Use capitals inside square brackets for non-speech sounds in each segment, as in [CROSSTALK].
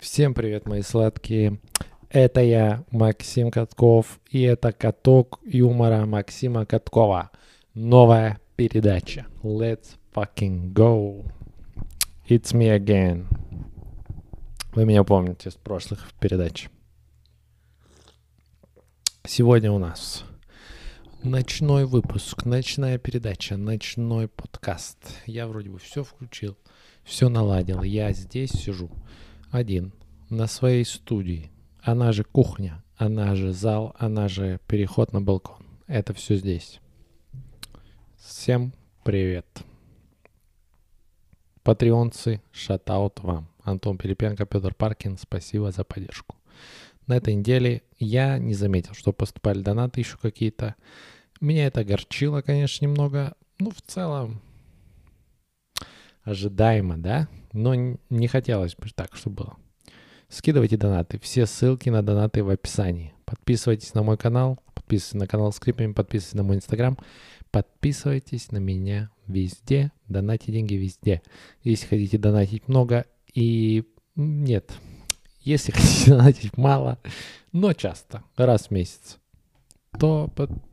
Всем привет, мои сладкие. Это я, Максим Катков, и это каток юмора Максима Каткова. Новая передача. Let's fucking go. It's me again. Вы меня помните с прошлых передач. Сегодня у нас ночной выпуск, ночная передача, ночной подкаст. Я вроде бы все включил, все наладил. Я здесь сижу один на своей студии. Она же кухня, она же зал, она же переход на балкон. Это все здесь. Всем привет. Патреонцы, шатаут вам. Антон Пилипенко, Петр Паркин, спасибо за поддержку. На этой неделе я не заметил, что поступали донаты еще какие-то. Меня это огорчило, конечно, немного. Ну, в целом, ожидаемо, да? Но не хотелось бы так, чтобы было. Скидывайте донаты. Все ссылки на донаты в описании. Подписывайтесь на мой канал, подписывайтесь на канал с клипами, подписывайтесь на мой инстаграм. Подписывайтесь на меня везде, донатьте деньги везде. Если хотите донатить много и нет, если [LAUGHS] хотите донатить мало, но часто, раз в месяц, то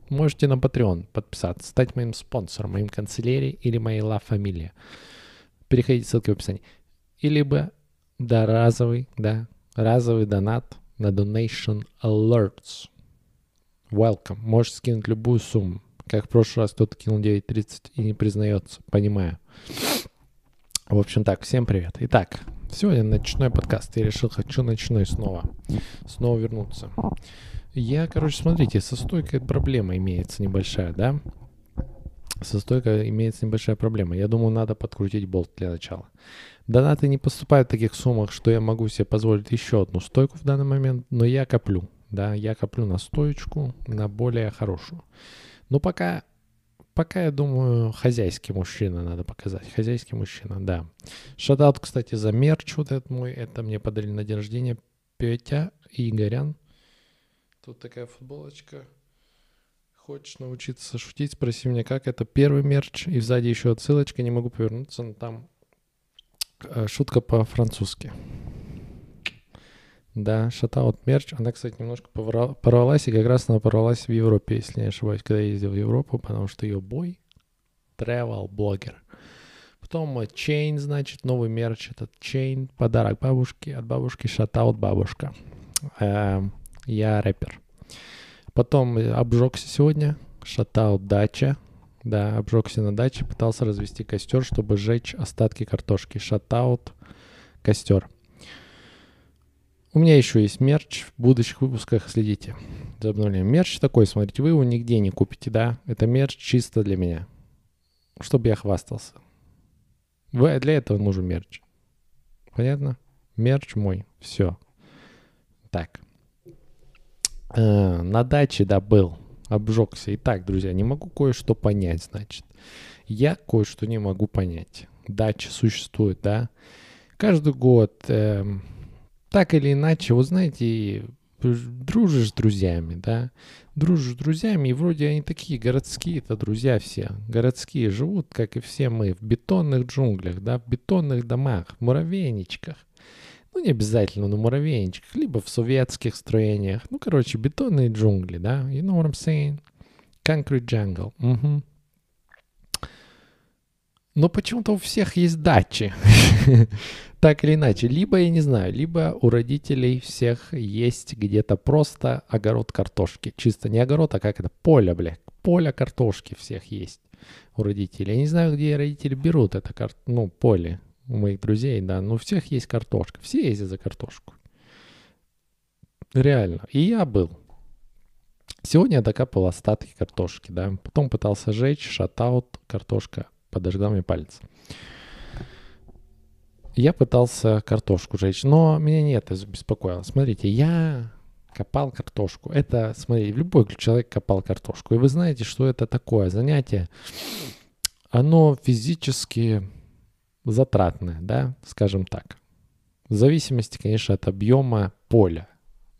можете на Patreon подписаться, стать моим спонсором, моим канцелярией или моей ла фамилия. Переходите ссылки в описании. Или бы да, разовый, да, разовый донат на Donation Alerts. Welcome. Можешь скинуть любую сумму. Как в прошлый раз кто-то кинул 9.30 и не признается. Понимаю. В общем так, всем привет. Итак, сегодня ночной подкаст. Я решил, хочу ночной снова. Снова вернуться. Я, короче, смотрите, со стойкой проблема имеется небольшая, да? Со стойкой имеется небольшая проблема. Я думаю, надо подкрутить болт для начала. Донаты не поступают в таких суммах, что я могу себе позволить еще одну стойку в данный момент, но я коплю. Да, я коплю на стоечку, на более хорошую. Но пока, пока я думаю, хозяйский мужчина надо показать. Хозяйский мужчина, да. Шатаут, кстати, за мерч вот этот мой. Это мне подарили на день рождения Петя Игорян. Тут такая футболочка. Хочешь научиться шутить, спроси меня, как это первый мерч. И сзади еще отсылочка, не могу повернуться, но там э, шутка по-французски. Да, шатаут мерч. Она, кстати, немножко порвалась, и как раз она порвалась в Европе, если не ошибаюсь, когда я ездил в Европу, потому что ее бой travel блогер. Потом Chain, значит, новый мерч. Этот Chain, подарок бабушке, от бабушки шатаут бабушка. Э, я рэпер. Потом обжегся сегодня, шатаут дача. Да, обжегся на даче, пытался развести костер, чтобы сжечь остатки картошки. Шатаут, костер. У меня еще есть мерч. В будущих выпусках следите за обновлением. Мерч такой, смотрите, вы его нигде не купите, да? Это мерч чисто для меня. Чтобы я хвастался. Вы, для этого нужен мерч. Понятно? Мерч мой. Все. Так. Э, на даче, да, был. Обжегся. Итак, друзья, не могу кое-что понять, значит. Я кое-что не могу понять. Дача существует, да? Каждый год... Э, так или иначе, вы знаете, дружишь с друзьями, да, дружишь с друзьями, и вроде они такие городские, это друзья все, городские, живут, как и все мы, в бетонных джунглях, да, в бетонных домах, в муравейничках. Ну, не обязательно на муравейничках, либо в советских строениях. Ну, короче, бетонные джунгли, да, you know what I'm saying? Concrete jungle. Угу. Но почему-то у всех есть дачи. [LAUGHS] так или иначе. Либо, я не знаю, либо у родителей всех есть где-то просто огород картошки. Чисто не огород, а как это? Поле, бля. Поле картошки всех есть у родителей. Я не знаю, где родители берут это, ну, поле у моих друзей, да. Но у всех есть картошка. Все ездят за картошку. Реально. И я был. Сегодня я докапал остатки картошки, да. Потом пытался жечь, шатаут, картошка подожгла мне палец. Я пытался картошку жечь, но меня не это беспокоило. Смотрите, я копал картошку. Это, смотрите, любой человек копал картошку. И вы знаете, что это такое занятие? Оно физически затратное, да, скажем так. В зависимости, конечно, от объема поля.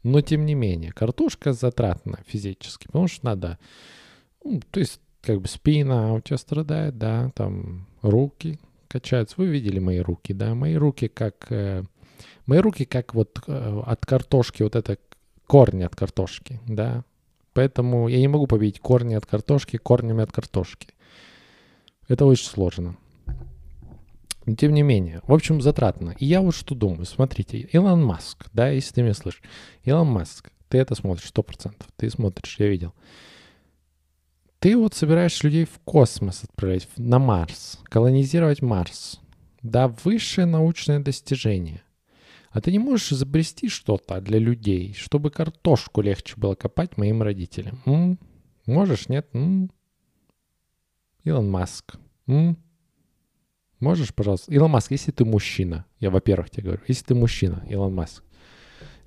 Но тем не менее, картошка затратна физически, потому что надо Ну, то есть, как бы спина у тебя страдает, да, там руки качаются. Вы видели мои руки, да? Мои руки как... Э, мои руки как вот э, от картошки, вот это корни от картошки, да? Поэтому я не могу победить корни от картошки корнями от картошки. Это очень сложно. Но тем не менее, в общем, затратно. И я вот что думаю. Смотрите, Илон Маск, да, если ты меня слышишь. Илон Маск, ты это смотришь, сто процентов. Ты смотришь, я видел. Ты вот собираешь людей в космос отправлять, на Марс, колонизировать Марс. Да, высшее научное достижение. А ты не можешь изобрести что-то для людей, чтобы картошку легче было копать моим родителям. М? Можешь, нет? М? Илон Маск. М? Можешь, пожалуйста? Илон Маск, если ты мужчина, я, во-первых, тебе говорю, если ты мужчина, Илон Маск,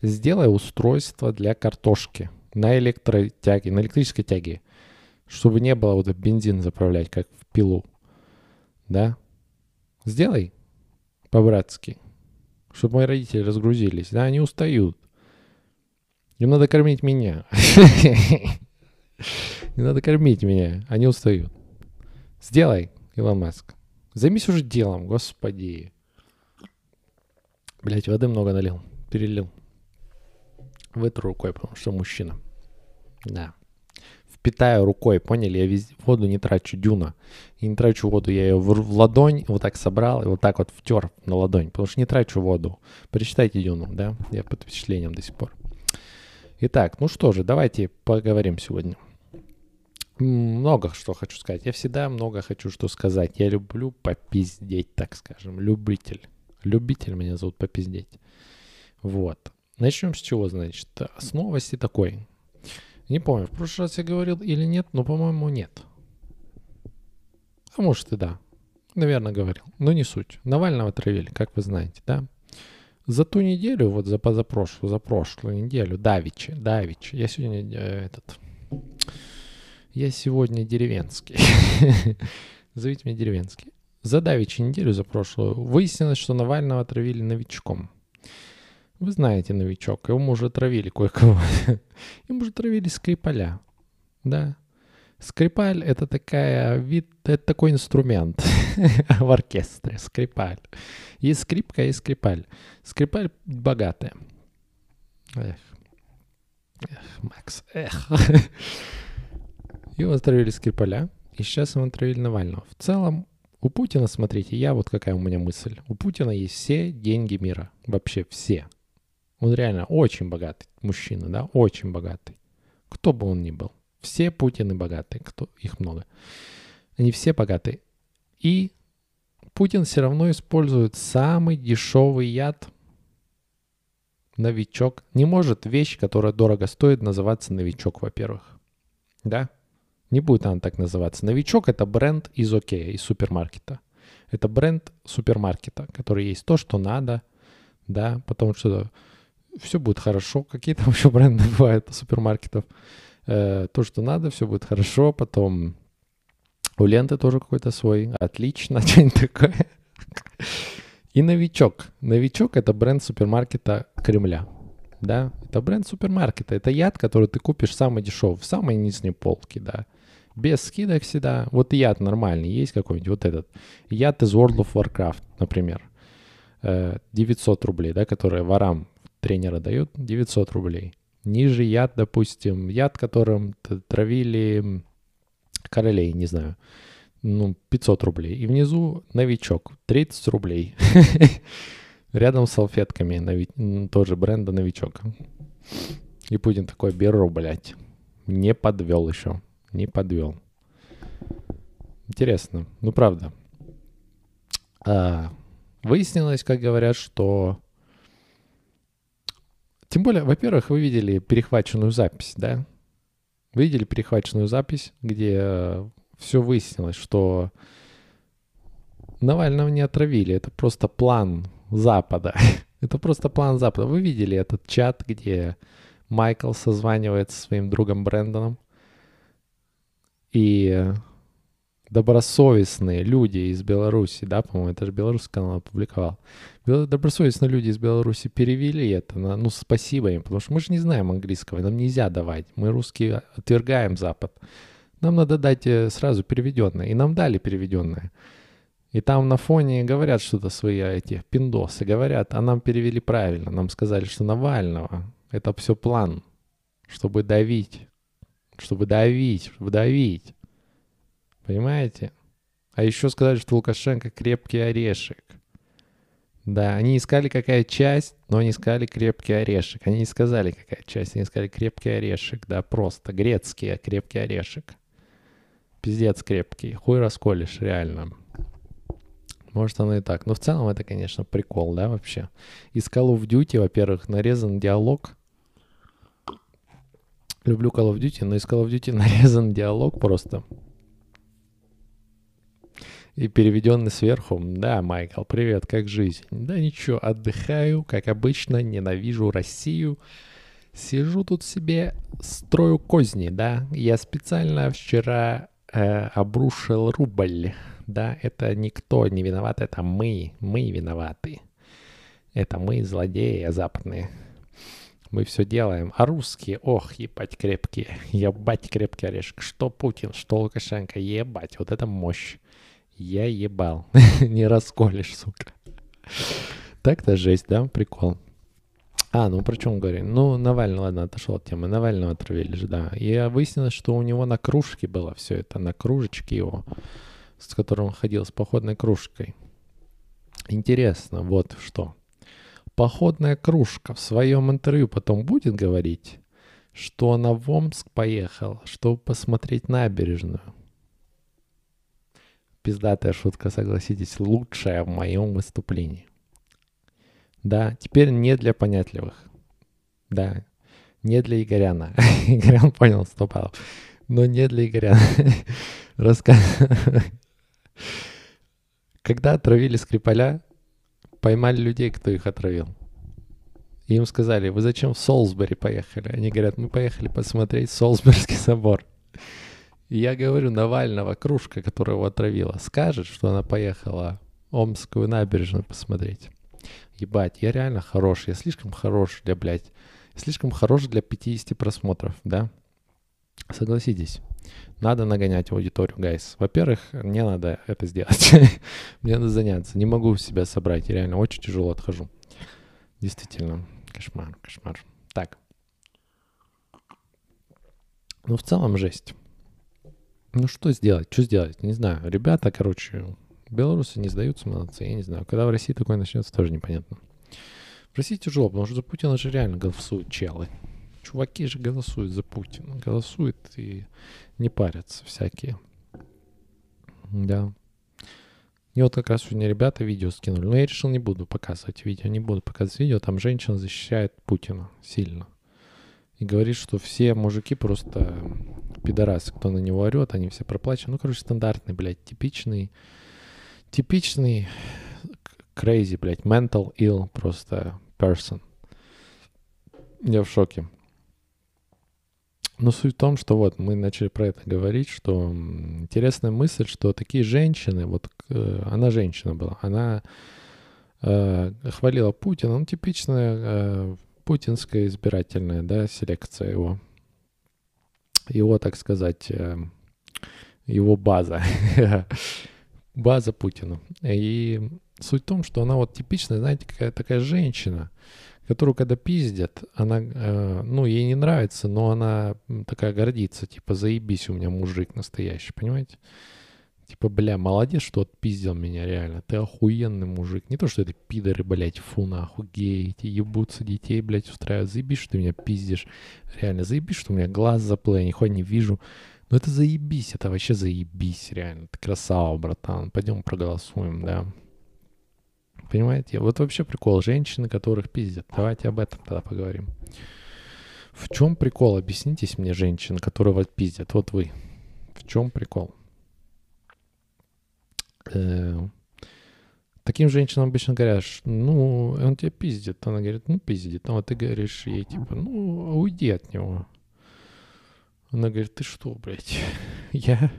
сделай устройство для картошки на электротяге, на электрической тяге чтобы не было вот бензин заправлять, как в пилу. Да? Сделай по-братски, чтобы мои родители разгрузились. Да, они устают. Им надо кормить меня. [LAUGHS] Не надо кормить меня. Они устают. Сделай, Илон Маск. Займись уже делом, господи. Блять, воды много налил. Перелил. Вытру рукой, потому что мужчина. Да впитаю рукой, поняли? Я везде, воду не трачу, дюна. И не трачу воду, я ее в, в ладонь вот так собрал и вот так вот втер на ладонь, потому что не трачу воду. Прочитайте дюну, да? Я под впечатлением до сих пор. Итак, ну что же, давайте поговорим сегодня. Много что хочу сказать. Я всегда много хочу что сказать. Я люблю попиздеть, так скажем. Любитель. Любитель меня зовут попиздеть. Вот. Начнем с чего, значит. С новости такой. Не помню, в прошлый раз я говорил или нет, но, по-моему, нет. А может и да. Наверное, говорил. Но не суть. Навального травили, как вы знаете, да? За ту неделю, вот за позапрошлую, за прошлую неделю, Давичи, Давичи, я сегодня э, этот... Я сегодня деревенский. [LAUGHS] Зовите меня деревенский. За Давичи неделю, за прошлую, выяснилось, что Навального отравили новичком. Вы знаете, новичок, его уже травили кое-кого. [LAUGHS] Им уже травили скрипаля. Да. Скрипаль — это такая вид, это такой инструмент [LAUGHS] в оркестре, скрипаль. Есть скрипка, есть скрипаль. Скрипаль богатая. Эх. Эх, Макс, эх. Его отравили скрипаля, и сейчас его отравили Навального. В целом, у Путина, смотрите, я вот какая у меня мысль. У Путина есть все деньги мира. Вообще все. Он реально очень богатый мужчина, да, очень богатый. Кто бы он ни был. Все Путины богатые, кто, их много. Они все богатые. И Путин все равно использует самый дешевый яд. Новичок. Не может вещь, которая дорого стоит, называться новичок, во-первых. Да? Не будет она так называться. Новичок — это бренд из Окея, из супермаркета. Это бренд супермаркета, который есть то, что надо, да, потому что все будет хорошо. Какие там [LAUGHS] еще бренды бывают супермаркетов? Э, то, что надо, все будет хорошо. Потом у ленты тоже какой-то свой. Отлично, [LAUGHS] что-нибудь такое. И новичок. Новичок — это бренд супермаркета Кремля. Да, это бренд супермаркета. Это яд, который ты купишь самый дешевый, в самой нижней полке, да. Без скидок всегда. Вот яд нормальный есть какой-нибудь, вот этот. Яд из World of Warcraft, например. 900 э, рублей, да, которые ворам тренера дают 900 рублей. Ниже яд, допустим, яд, которым травили королей, не знаю, ну, 500 рублей. И внизу новичок, 30 рублей. [LAUGHS] Рядом с салфетками, тоже бренда новичок. И Путин такой, беру, блядь. Не подвел еще, не подвел. Интересно, ну правда. А, выяснилось, как говорят, что тем более, во-первых, вы видели перехваченную запись, да? Вы видели перехваченную запись, где э, все выяснилось, что Навального не отравили. Это просто план Запада. [LAUGHS] это просто план Запада. Вы видели этот чат, где Майкл созванивается со своим другом Брэндоном. И добросовестные люди из Беларуси, да, по-моему, это же белорусский канал опубликовал. Добросовестные люди из Беларуси перевели это, на, ну, спасибо им, потому что мы же не знаем английского, нам нельзя давать. Мы русские отвергаем Запад. Нам надо дать э, сразу переведенное. И нам дали переведенное. И там на фоне говорят что-то свои эти пиндосы, говорят, а нам перевели правильно. Нам сказали, что Навального — это все план, чтобы давить, чтобы давить, чтобы давить. Понимаете? А еще сказали, что Лукашенко крепкий орешек. Да, они искали какая часть, но они искали крепкий орешек. Они не сказали какая часть, они сказали крепкий орешек. Да, просто грецкий крепкий орешек. Пиздец крепкий. Хуй расколешь, реально. Может, оно и так. Но в целом это, конечно, прикол, да, вообще. Из Call of Duty, во-первых, нарезан диалог. Люблю Call of Duty, но из Call of Duty [LAUGHS] нарезан диалог просто и переведенный сверху. Да, Майкл, привет, как жизнь? Да ничего, отдыхаю, как обычно, ненавижу Россию. Сижу тут себе, строю козни, да. Я специально вчера э, обрушил рубль. Да, это никто не виноват, это мы, мы виноваты. Это мы, злодеи западные. Мы все делаем. А русские, ох, ебать крепкие. [LAUGHS] Ебать крепкий орешек. Что Путин, что Лукашенко, ебать. Вот это мощь. Я ебал. [LAUGHS] не расколешь, сука. Так-то жесть, да? Прикол. А, ну про чем говорим? Ну, Навальный, ладно, отошел от темы. Навального отравили же, да. И выяснилось, что у него на кружке было все это, на кружечке его, с которым он ходил с походной кружкой. Интересно, вот что. Походная кружка в своем интервью потом будет говорить, что она в Омск поехал, чтобы посмотреть набережную пиздатая шутка, согласитесь, лучшая в моем выступлении. Да, теперь не для понятливых. Да, не для Игоряна. [LAUGHS] Игорян понял, сто баллов. Но не для Игоряна. [LAUGHS] Рассказ... [LAUGHS] Когда отравили Скрипаля, поймали людей, кто их отравил. И им сказали, вы зачем в Солсбери поехали? Они говорят, мы поехали посмотреть Солсберский собор. И я говорю, Навального кружка, которая его отравила, скажет, что она поехала Омскую набережную посмотреть. Ебать, я реально хорош, я слишком хорош для, блядь, слишком хорош для 50 просмотров, да? Согласитесь, надо нагонять аудиторию, гайс. Во-первых, мне надо это сделать. [LAUGHS] мне надо заняться. Не могу себя собрать. Я реально очень тяжело отхожу. Действительно, кошмар, кошмар. Так. Ну, в целом, жесть. Ну что сделать? Что сделать? Не знаю. Ребята, короче, белорусы не сдаются, молодцы. Я не знаю. Когда в России такое начнется, тоже непонятно. В России тяжело, потому что за Путина же реально голосуют челы. Чуваки же голосуют за Путина. Голосуют и не парятся всякие. Да. И вот как раз сегодня ребята видео скинули. Но я решил, не буду показывать видео. Не буду показывать видео. Там женщина защищает Путина сильно. И говорит, что все мужики просто пидорасы, кто на него орет, они все проплачены. Ну, короче, стандартный, блядь, типичный, типичный crazy, блядь, mental ill просто person. Я в шоке. Но суть в том, что вот мы начали про это говорить, что интересная мысль, что такие женщины, вот э, она женщина была, она э, хвалила Путина, ну типичная э, путинская избирательная, да, селекция его его, так сказать, э, его база, [LAUGHS] база Путина. И суть в том, что она вот типичная, знаете, какая такая женщина, которую когда пиздят, она, э, ну, ей не нравится, но она такая гордится, типа, заебись, у меня мужик настоящий, понимаете? Типа, бля, молодец, что отпиздил меня, реально. Ты охуенный мужик. Не то, что это пидоры, блядь, фу, нахуй, геи, эти ебутся детей, блядь, устраивают. Заебись, что ты меня пиздишь. Реально, заебись, что у меня глаз заплыл, я нихуя не вижу. Но это заебись, это вообще заебись, реально. Ты красава, братан. Пойдем проголосуем, да. Понимаете? Вот вообще прикол. Женщины, которых пиздят. Давайте об этом тогда поговорим. В чем прикол? Объяснитесь мне, женщины, которые вас пиздят. Вот вы. В чем прикол? Э, таким женщинам обычно говорят, ну, он тебя пиздит. Она говорит, ну, пиздит. А ты говоришь ей, типа, ну, уйди от него. Она говорит, ты что, блядь, [LAUGHS] я...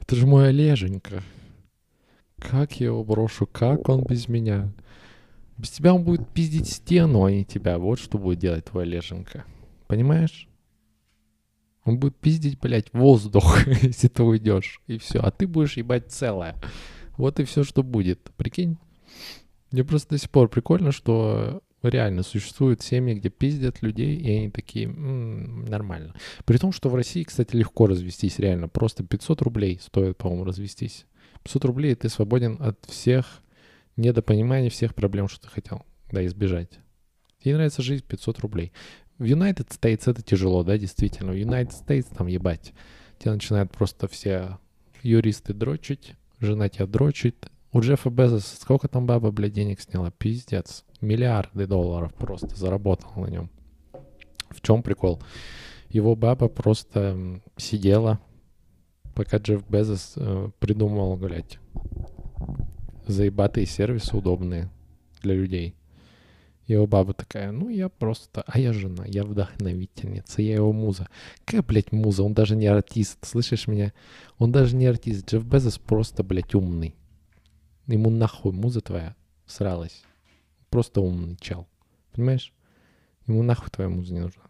Это же мой Олеженька. Как я его брошу? Как он без меня? Без тебя он будет пиздить стену, а не тебя. Вот что будет делать твой Олеженька. Понимаешь? Он будет пиздить, блядь, воздух, [LAUGHS] если ты уйдешь. И все. А ты будешь ебать целое. Вот и все, что будет. Прикинь? Мне просто до сих пор прикольно, что реально существуют семьи, где пиздят людей, и они такие, м-м, нормально. При том, что в России, кстати, легко развестись, реально. Просто 500 рублей стоит, по-моему, развестись. 500 рублей, и ты свободен от всех недопониманий, всех проблем, что ты хотел, да, избежать. Тебе нравится жизнь 500 рублей. В United States это тяжело, да, действительно. В United States там ебать. Тебя начинают просто все юристы дрочить, жена тебя дрочит. У Джеффа Безоса сколько там баба, блядь, денег сняла? Пиздец миллиарды долларов просто заработал на нем. В чем прикол? Его баба просто сидела, пока Джефф Безос э, придумал, блядь, заебатые сервисы удобные для людей. Его баба такая, ну я просто, а я жена, я вдохновительница, я его муза. Какая, блядь, муза? Он даже не артист, слышишь меня? Он даже не артист. Джефф Безос просто, блядь, умный. Ему нахуй муза твоя сралась просто умный чел. Понимаешь? Ему нахуй твоя муза не нужна.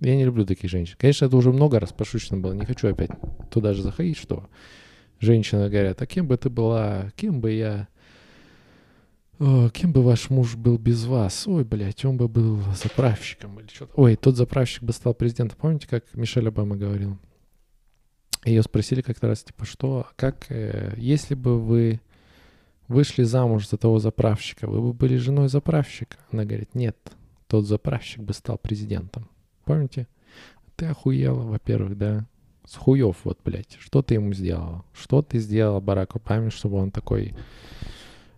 Я не люблю таких женщин. Конечно, это уже много раз пошучено было. Не хочу опять туда же заходить, что женщины говорят, а кем бы ты была, кем бы я... О, кем бы ваш муж был без вас? Ой, блядь, он бы был заправщиком или что-то. Ой, тот заправщик бы стал президентом. Помните, как Мишель Обама говорил? Ее спросили как-то раз, типа, что, как, э, если бы вы вышли замуж за того заправщика, вы бы были женой заправщика. Она говорит, нет, тот заправщик бы стал президентом. Помните? Ты охуела, во-первых, да? С хуев вот, блядь. Что ты ему сделала? Что ты сделала Барак Обаме, чтобы он такой...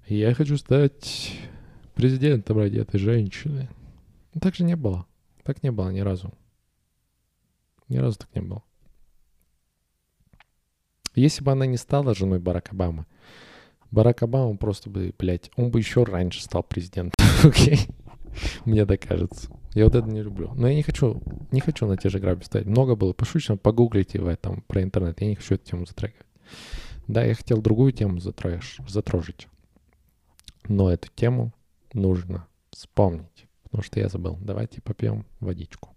Я хочу стать президентом ради этой женщины. Так же не было. Так не было ни разу. Ни разу так не было. Если бы она не стала женой Барака Обамы, Барак Обама просто бы, блядь, он бы еще раньше стал президентом, [LAUGHS] окей? [LAUGHS] Мне так кажется. Я вот это не люблю. Но я не хочу, не хочу на те же грабли ставить. Много было пошучено, погуглите в этом про интернет. Я не хочу эту тему затрагивать. Да, я хотел другую тему затроешь, затрожить. Но эту тему нужно вспомнить. Потому что я забыл. Давайте попьем водичку.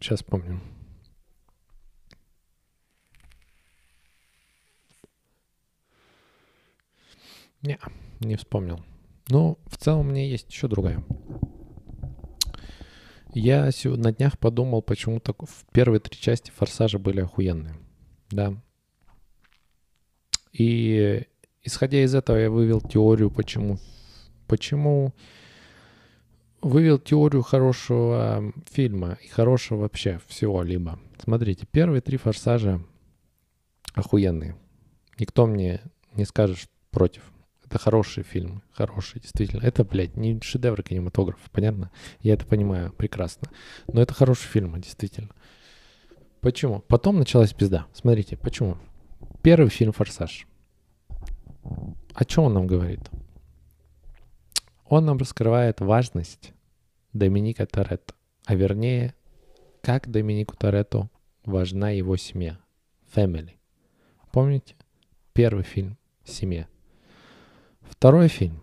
Сейчас вспомним. Не, не вспомнил. Ну, в целом у меня есть еще другая. Я на днях подумал, почему так в первые три части «Форсажа» были охуенные. Да. И исходя из этого я вывел теорию, почему... Почему вывел теорию хорошего фильма и хорошего вообще всего-либо. Смотрите, первые три «Форсажа» охуенные. Никто мне не скажет против. Это хороший фильм, хороший, действительно. Это, блядь, не шедевр кинематографа, понятно? Я это понимаю прекрасно. Но это хороший фильм, действительно. Почему? Потом началась пизда. Смотрите, почему? Первый фильм «Форсаж». О чем он нам говорит? Он нам раскрывает важность Доминика Торетто. А вернее, как Доминику Торетто важна его семья. Family. Помните? Первый фильм «Семья». Второй фильм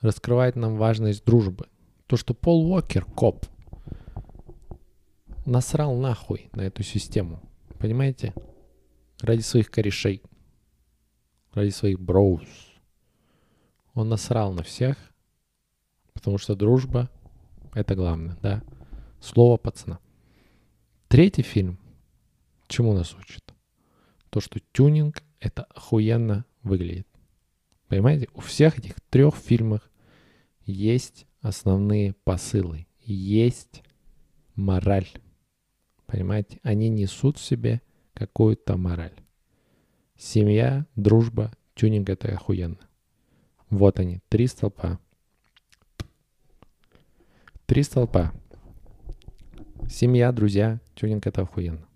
раскрывает нам важность дружбы. То, что Пол Уокер, коп, насрал нахуй на эту систему. Понимаете? Ради своих корешей. Ради своих броуз. Он насрал на всех, потому что дружба — это главное, да? Слово пацана. Третий фильм чему нас учит? То, что тюнинг — это охуенно выглядит. Понимаете, у всех этих трех фильмах есть основные посылы, есть мораль. Понимаете, они несут в себе какую-то мораль. Семья, дружба, тюнинг это охуенно. Вот они, три столпа. Три столпа. Семья, друзья, тюнинг это охуенно.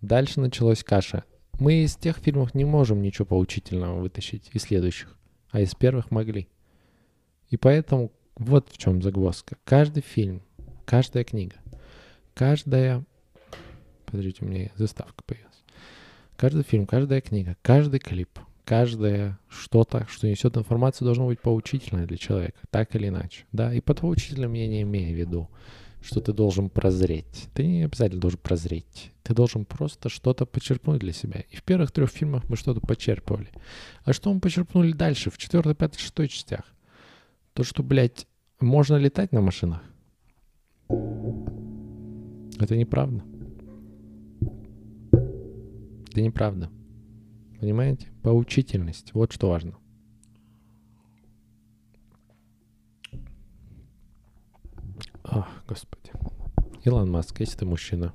Дальше началась каша. Мы из тех фильмов не можем ничего поучительного вытащить, из следующих, а из первых могли. И поэтому вот в чем загвоздка. Каждый фильм, каждая книга, каждая... Подождите, у меня заставка появилась. Каждый фильм, каждая книга, каждый клип, каждое что-то, что несет информацию, должно быть поучительное для человека, так или иначе. Да, и под поучительным я не имею в виду, что ты должен прозреть. Ты не обязательно должен прозреть. Ты должен просто что-то почерпнуть для себя. И в первых трех фильмах мы что-то почерпывали. А что мы почерпнули дальше, в четвертой, пятой, шестой частях? То, что, блядь, можно летать на машинах. Это неправда. Это неправда. Понимаете? Поучительность. Вот что важно. Ах, господи. Илон Маск, если ты мужчина,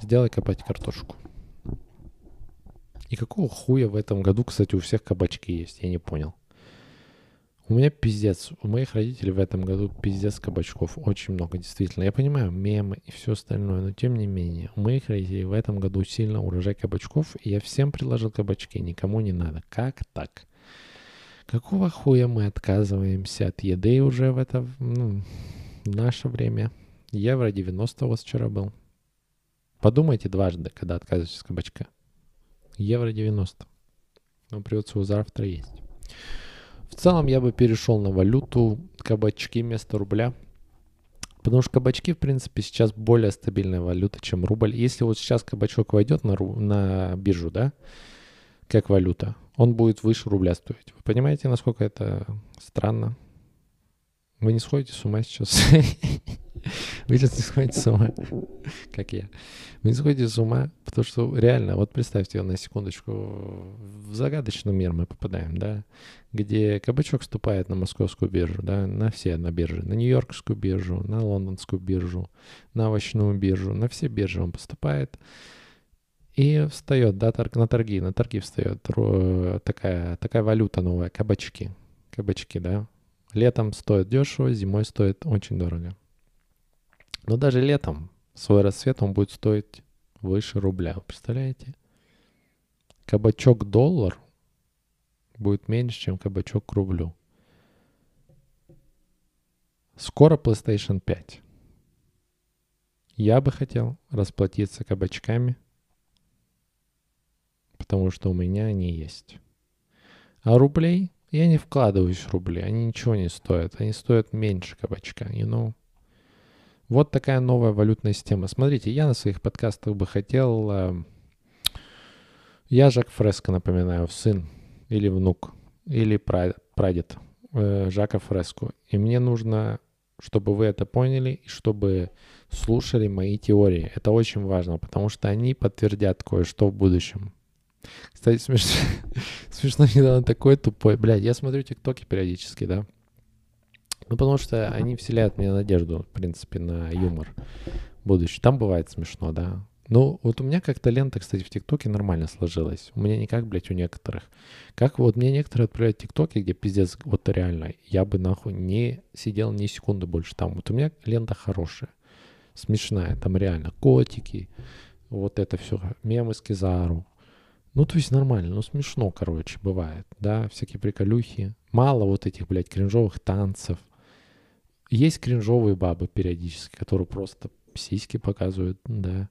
сделай копать картошку. И какого хуя в этом году, кстати, у всех кабачки есть? Я не понял. У меня пиздец. У моих родителей в этом году пиздец кабачков. Очень много, действительно. Я понимаю, мемы и все остальное, но тем не менее. У моих родителей в этом году сильно урожай кабачков, и я всем предложил кабачки. Никому не надо. Как так? Какого хуя мы отказываемся от еды уже в это, ну, наше время? Евро 90 у вас вчера был. Подумайте дважды, когда отказываетесь от кабачка. Евро 90. Но придется его завтра есть. В целом я бы перешел на валюту кабачки вместо рубля. Потому что кабачки, в принципе, сейчас более стабильная валюта, чем рубль. Если вот сейчас кабачок войдет на, на биржу, да, как валюта, он будет выше рубля стоить. Вы понимаете, насколько это странно? Вы не сходите с ума сейчас? [LAUGHS] Вы сейчас не сходите с ума, как я. Вы не сходите с ума, потому что реально, вот представьте на секундочку, в загадочный мир мы попадаем, да, где кабачок вступает на московскую биржу, да, на все на биржи, на нью-йоркскую биржу, на лондонскую биржу, на овощную биржу, на все биржи он поступает. И встает, да, торг, на торги, на торги встает такая, такая валюта новая, кабачки. Кабачки, да. Летом стоит дешево, зимой стоит очень дорого. Но даже летом свой рассвет он будет стоить выше рубля. Представляете? Кабачок доллар будет меньше, чем кабачок к рублю. Скоро PlayStation 5. Я бы хотел расплатиться кабачками – потому что у меня они есть. А рублей я не вкладываюсь в рубли, они ничего не стоят, они стоят меньше кабачка, you know. Вот такая новая валютная система. Смотрите, я на своих подкастах бы хотел... Э, я Жак Фреско, напоминаю, сын или внук, или прадед э, Жака Фреско. И мне нужно, чтобы вы это поняли, и чтобы слушали мои теории. Это очень важно, потому что они подтвердят кое-что в будущем. Кстати, [LAUGHS] смешно, смешно [LAUGHS] недавно такой тупой. Блядь, я смотрю тиктоки периодически, да? Ну, потому что они вселяют мне надежду, в принципе, на юмор будущий. Там бывает смешно, да. Ну, вот у меня как-то лента, кстати, в ТикТоке нормально сложилась. У меня не как, блядь, у некоторых. Как вот мне некоторые отправляют ТикТоки, где пиздец, вот реально, я бы нахуй не сидел ни секунды больше там. Вот у меня лента хорошая, смешная, там реально котики, вот это все, мемы с Кизару, ну, то есть нормально, ну смешно, короче, бывает, да, всякие приколюхи. Мало вот этих, блядь, кринжовых танцев. Есть кринжовые бабы периодически, которые просто сиськи показывают, да.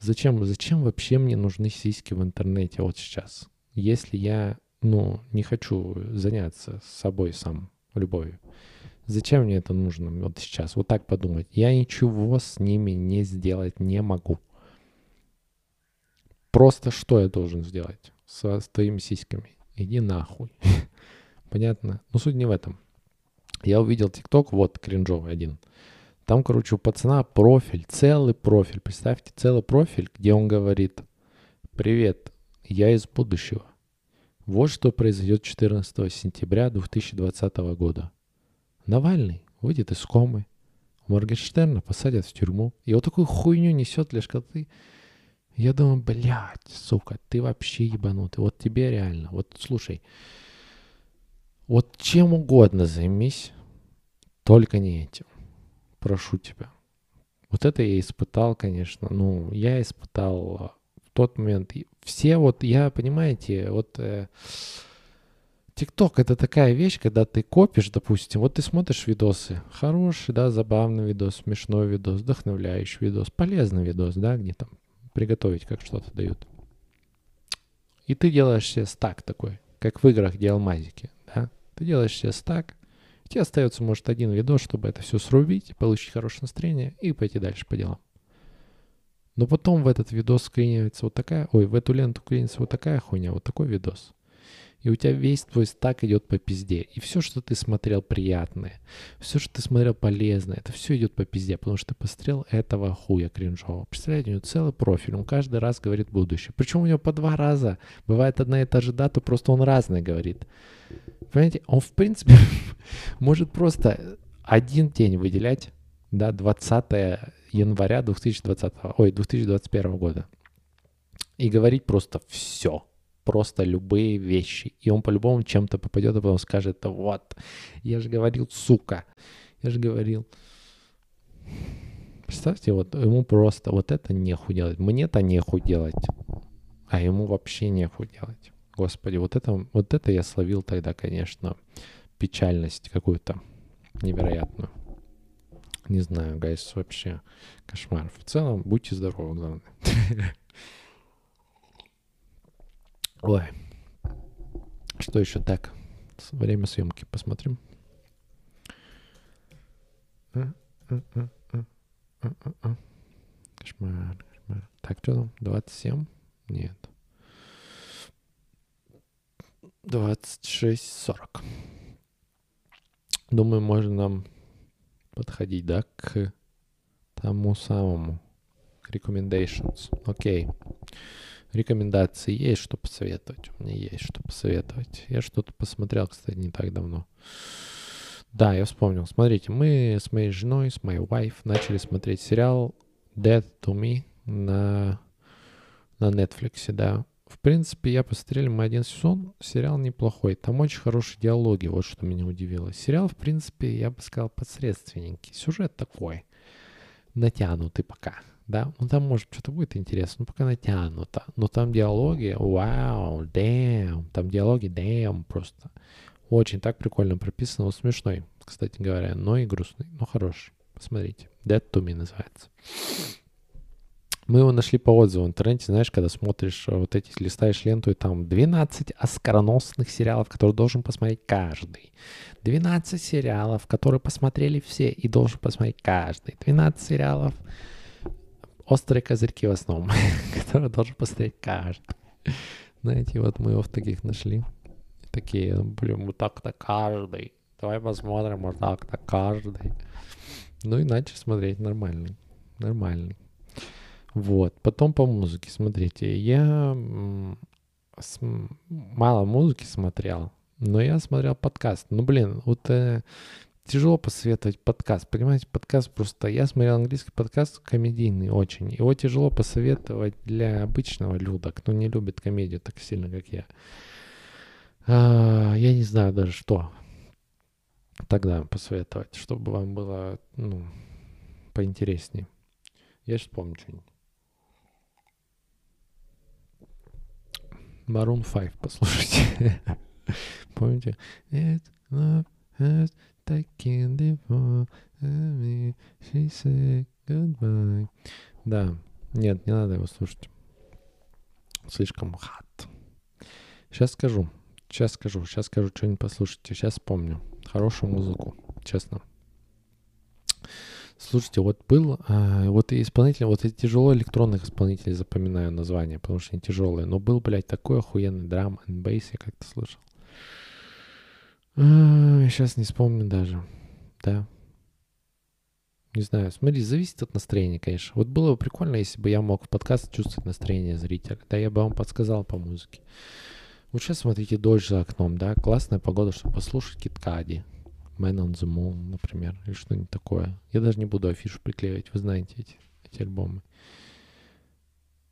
Зачем, зачем вообще мне нужны сиськи в интернете вот сейчас? Если я, ну, не хочу заняться собой сам, любовью. Зачем мне это нужно вот сейчас? Вот так подумать. Я ничего с ними не сделать не могу. Просто что я должен сделать со, твоими сиськами? Иди нахуй. [LAUGHS] Понятно? Но суть не в этом. Я увидел ТикТок, вот кринжовый один. Там, короче, у пацана профиль, целый профиль. Представьте, целый профиль, где он говорит, привет, я из будущего. Вот что произойдет 14 сентября 2020 года. Навальный выйдет из комы. Моргенштерна посадят в тюрьму. И вот такую хуйню несет лишь коты. Я думаю, блядь, сука, ты вообще ебанутый. Вот тебе реально. Вот слушай, вот чем угодно займись, только не этим. Прошу тебя. Вот это я испытал, конечно. Ну, я испытал в тот момент. Все вот, я, понимаете, вот... Э, ТикТок это такая вещь, когда ты копишь, допустим, вот ты смотришь видосы, хороший, да, забавный видос, смешной видос, вдохновляющий видос, полезный видос, да, где там приготовить, как что-то дают. И ты делаешь себе стак такой, как в играх, где алмазики, да? Ты делаешь себе стак, тебе остается, может, один видос, чтобы это все срубить, получить хорошее настроение и пойти дальше по делам. Но потом в этот видос вклинивается вот такая, ой, в эту ленту вклинится вот такая хуйня, вот такой видос и у тебя весь твой стак идет по пизде. И все, что ты смотрел приятное, все, что ты смотрел полезное, это все идет по пизде, потому что ты посмотрел этого хуя кринжового. Представляете, у него целый профиль, он каждый раз говорит будущее. Причем у него по два раза. Бывает одна и та же дата, просто он разный говорит. Понимаете, он в принципе [LAUGHS] может просто один день выделять, да, 20 января 2020, ой, 2021 года. И говорить просто все просто любые вещи. И он по-любому чем-то попадет, а потом скажет, вот, я же говорил, сука, я же говорил. Представьте, вот ему просто вот это нехуй делать. Мне-то нехуй делать, а ему вообще нехуй делать. Господи, вот это, вот это я словил тогда, конечно, печальность какую-то невероятную. Не знаю, гайс, вообще кошмар. В целом, будьте здоровы, главное. [LAUGHS] Ой. Что еще так? Время съемки посмотрим. Кошмар, кошмар. Так, что там? 27? Нет. 26-40. Думаю, можно нам подходить, да, к тому самому. Recommendations. Окей. Okay рекомендации есть, что посоветовать. У меня есть что посоветовать. Я что-то посмотрел, кстати, не так давно. Да, я вспомнил. Смотрите, мы с моей женой, с моей wife начали смотреть сериал Dead to Me на, на Netflix, да. В принципе, я посмотрели мы один сезон, сериал неплохой. Там очень хорошие диалоги, вот что меня удивило. Сериал, в принципе, я бы сказал, посредственненький. Сюжет такой, натянутый пока да, ну там может что-то будет интересно, ну пока натянуто, но там диалоги, вау, damn, там диалоги, damn, просто очень так прикольно прописано, вот смешной, кстати говоря, но и грустный, но хороший, посмотрите, Dead to Me называется. Мы его нашли по отзыву в интернете, знаешь, когда смотришь э, вот эти, листаешь ленту, и там 12 оскароносных сериалов, которые должен посмотреть каждый. 12 сериалов, которые посмотрели все и должен посмотреть каждый. 12 сериалов, острые козырьки в основном, [LAUGHS] которые должен посмотреть каждый. Знаете, вот мы его в таких нашли. Такие, блин, вот так-то каждый. Давай посмотрим, вот так-то каждый. Ну, иначе смотреть нормальный. Нормальный. Вот. Потом по музыке, смотрите, я мало музыки смотрел, но я смотрел подкаст. Ну, блин, вот э, тяжело посоветовать подкаст. Понимаете, подкаст просто... Я смотрел английский подкаст комедийный очень. Его тяжело посоветовать для обычного люда, кто не любит комедию так сильно, как я. А, я не знаю даже, что тогда посоветовать, чтобы вам было, ну, поинтереснее. Я сейчас помню что-нибудь. Maroon 5 послушайте. [LAUGHS] Помните? Taken before me, she said goodbye. Да, нет, не надо его слушать. Слишком хат. Сейчас скажу, сейчас скажу, сейчас скажу что-нибудь послушайте, сейчас вспомню. Хорошую музыку, честно. Слушайте, вот был, а, вот и исполнитель, вот эти тяжело электронных исполнителей запоминаю название, потому что они тяжелые, но был, блядь, такой охуенный драм and bass, я как-то слышал. Сейчас не вспомню даже. Да. Не знаю, смотри, зависит от настроения, конечно. Вот было бы прикольно, если бы я мог в подкаст чувствовать настроение зрителя. Да, я бы вам подсказал по музыке. Вот сейчас смотрите дождь за окном, да, классная погода, чтобы послушать Киткади. Man on the Moon, например, или что-нибудь такое. Я даже не буду афишу приклеивать, вы знаете эти, эти альбомы.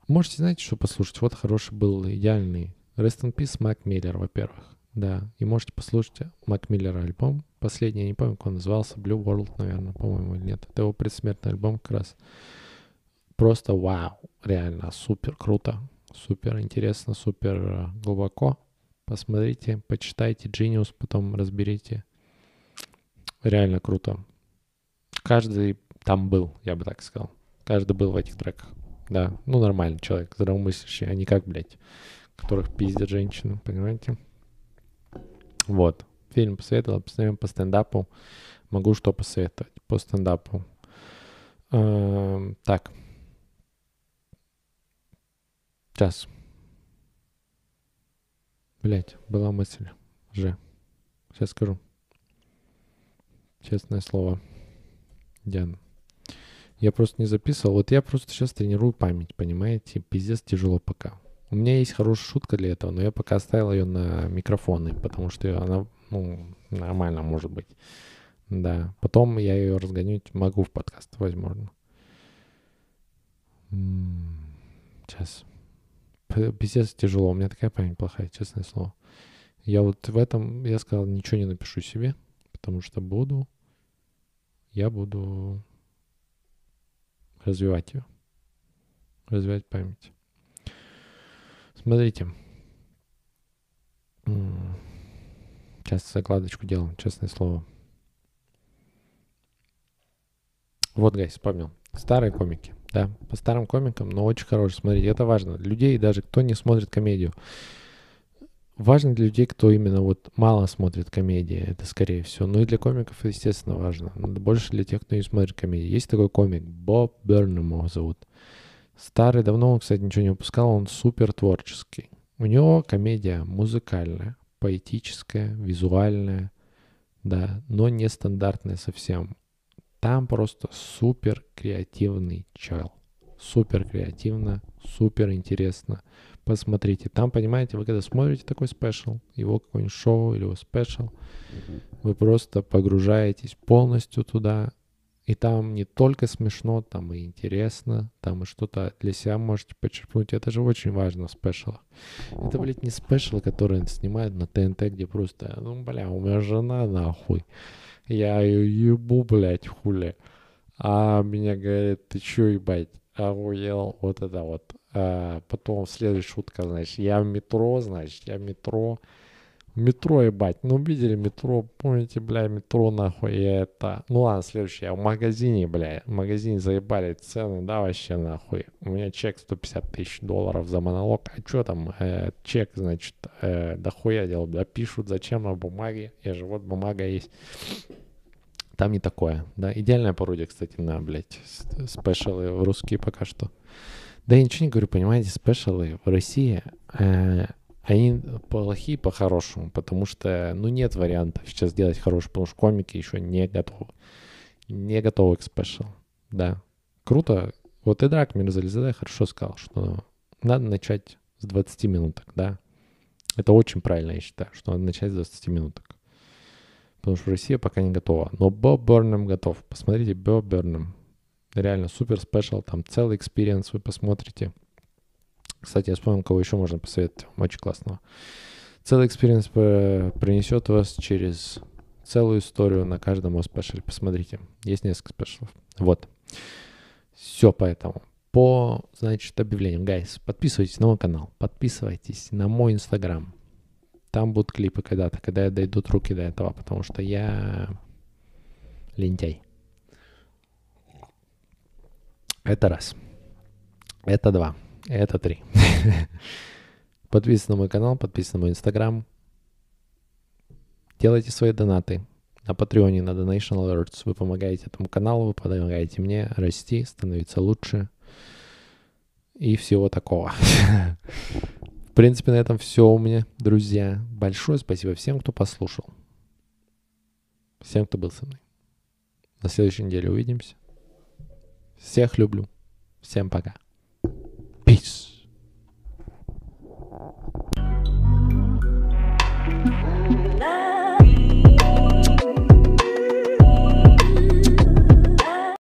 Можете, знаете, что послушать? Вот хороший был, идеальный. Rest in Peace, Мак Миллер, во-первых. Да, и можете послушать Мак Миллера альбом. Последний, я не помню, как он назывался, Blue World, наверное, по-моему, или нет. Это его предсмертный альбом как раз. Просто вау, реально супер круто, супер интересно, супер э, глубоко. Посмотрите, почитайте Genius, потом разберите. Реально круто. Каждый там был, я бы так сказал. Каждый был в этих треках. Да, ну нормальный человек, здравомыслящий, а не как, блядь, которых пиздят женщины, понимаете? Вот. Фильм посоветовал, посмотрим по стендапу. Могу что посоветовать по стендапу. Эм, так. Сейчас. Блять, была мысль. Же. Сейчас скажу. Честное слово. Диана. Я просто не записывал. Вот я просто сейчас тренирую память, понимаете? Пиздец тяжело пока. У меня есть хорошая шутка для этого, но я пока оставил ее на микрофоны, потому что она, ну, нормально может быть. Да. Потом я ее разгонять могу в подкаст, возможно. Сейчас. Пиздец тяжело. У меня такая память плохая, честное слово. Я вот в этом, я сказал, ничего не напишу себе, потому что буду, я буду развивать ее. Развивать память. Смотрите. Сейчас закладочку делаем, честное слово. Вот, гайс, вспомнил. Старые комики, да, по старым комикам, но очень хорошие. Смотрите, это важно. Людей, даже кто не смотрит комедию. Важно для людей, кто именно вот мало смотрит комедии, это скорее всего. Ну и для комиков, естественно, важно. Но больше для тех, кто не смотрит комедии. Есть такой комик, Боб Бернем его зовут. Старый, давно он, кстати, ничего не выпускал, он супер творческий. У него комедия музыкальная, поэтическая, визуальная, да, но нестандартная совсем. Там просто супер креативный чел. Супер креативно, супер интересно. Посмотрите. Там, понимаете, вы когда смотрите такой special, его какое-нибудь шоу или его special, вы просто погружаетесь полностью туда, и там не только смешно, там и интересно, там и что-то для себя можете почерпнуть. Это же очень важно в спешалах. Это, блядь, не спешл, который снимают на ТНТ, где просто, ну, бля, у меня жена нахуй. Я ее ебу, блядь, хули. А меня говорит, ты чё, ебать, охуел, вот это вот. А потом следующая шутка, значит, я в метро, значит, я в метро, Метро, ебать. Ну, видели метро, помните, бля, метро, нахуй, это... Ну, ладно, следующее. В магазине, бля, в магазине заебали цены, да, вообще, нахуй. У меня чек 150 тысяч долларов за монолог. А что там, э, чек, значит, э, дохуя делал, да, пишут, зачем на бумаге. Я же, вот бумага есть. Там не такое, да. Идеальная пародия, кстати, на, блядь, спешалы русские пока что. Да я ничего не говорю, понимаете, спешалы в России... Э, они плохие по-хорошему, потому что, ну, нет вариантов сейчас сделать хороший, потому что комики еще не готовы. Не готовы к спешл, да. Круто. Вот и Драк Мирзализаде хорошо сказал, что надо начать с 20 минуток, да. Это очень правильно, я считаю, что надо начать с 20 минуток. Потому что Россия пока не готова. Но Боб Бернем готов. Посмотрите, Боб Бернем. Реально супер special, там целый experience вы посмотрите. Кстати, я вспомнил, кого еще можно посоветовать. Очень классного. Целый experience принесет вас через целую историю на каждом спешле. Посмотрите, есть несколько спешлов. Вот. Все поэтому. По, значит, объявлениям. Guys, подписывайтесь на мой канал, подписывайтесь на мой инстаграм. Там будут клипы когда-то, когда дойдут руки до этого, потому что я лентяй. Это раз. Это два. Это три. [LAUGHS] Подписывайтесь на мой канал, подписывайтесь на мой инстаграм. Делайте свои донаты. На Патреоне, на Donation Alerts вы помогаете этому каналу, вы помогаете мне расти, становиться лучше и всего такого. [LAUGHS] В принципе, на этом все у меня, друзья. Большое спасибо всем, кто послушал. Всем, кто был со мной. На следующей неделе увидимся. Всех люблю. Всем пока. Peace.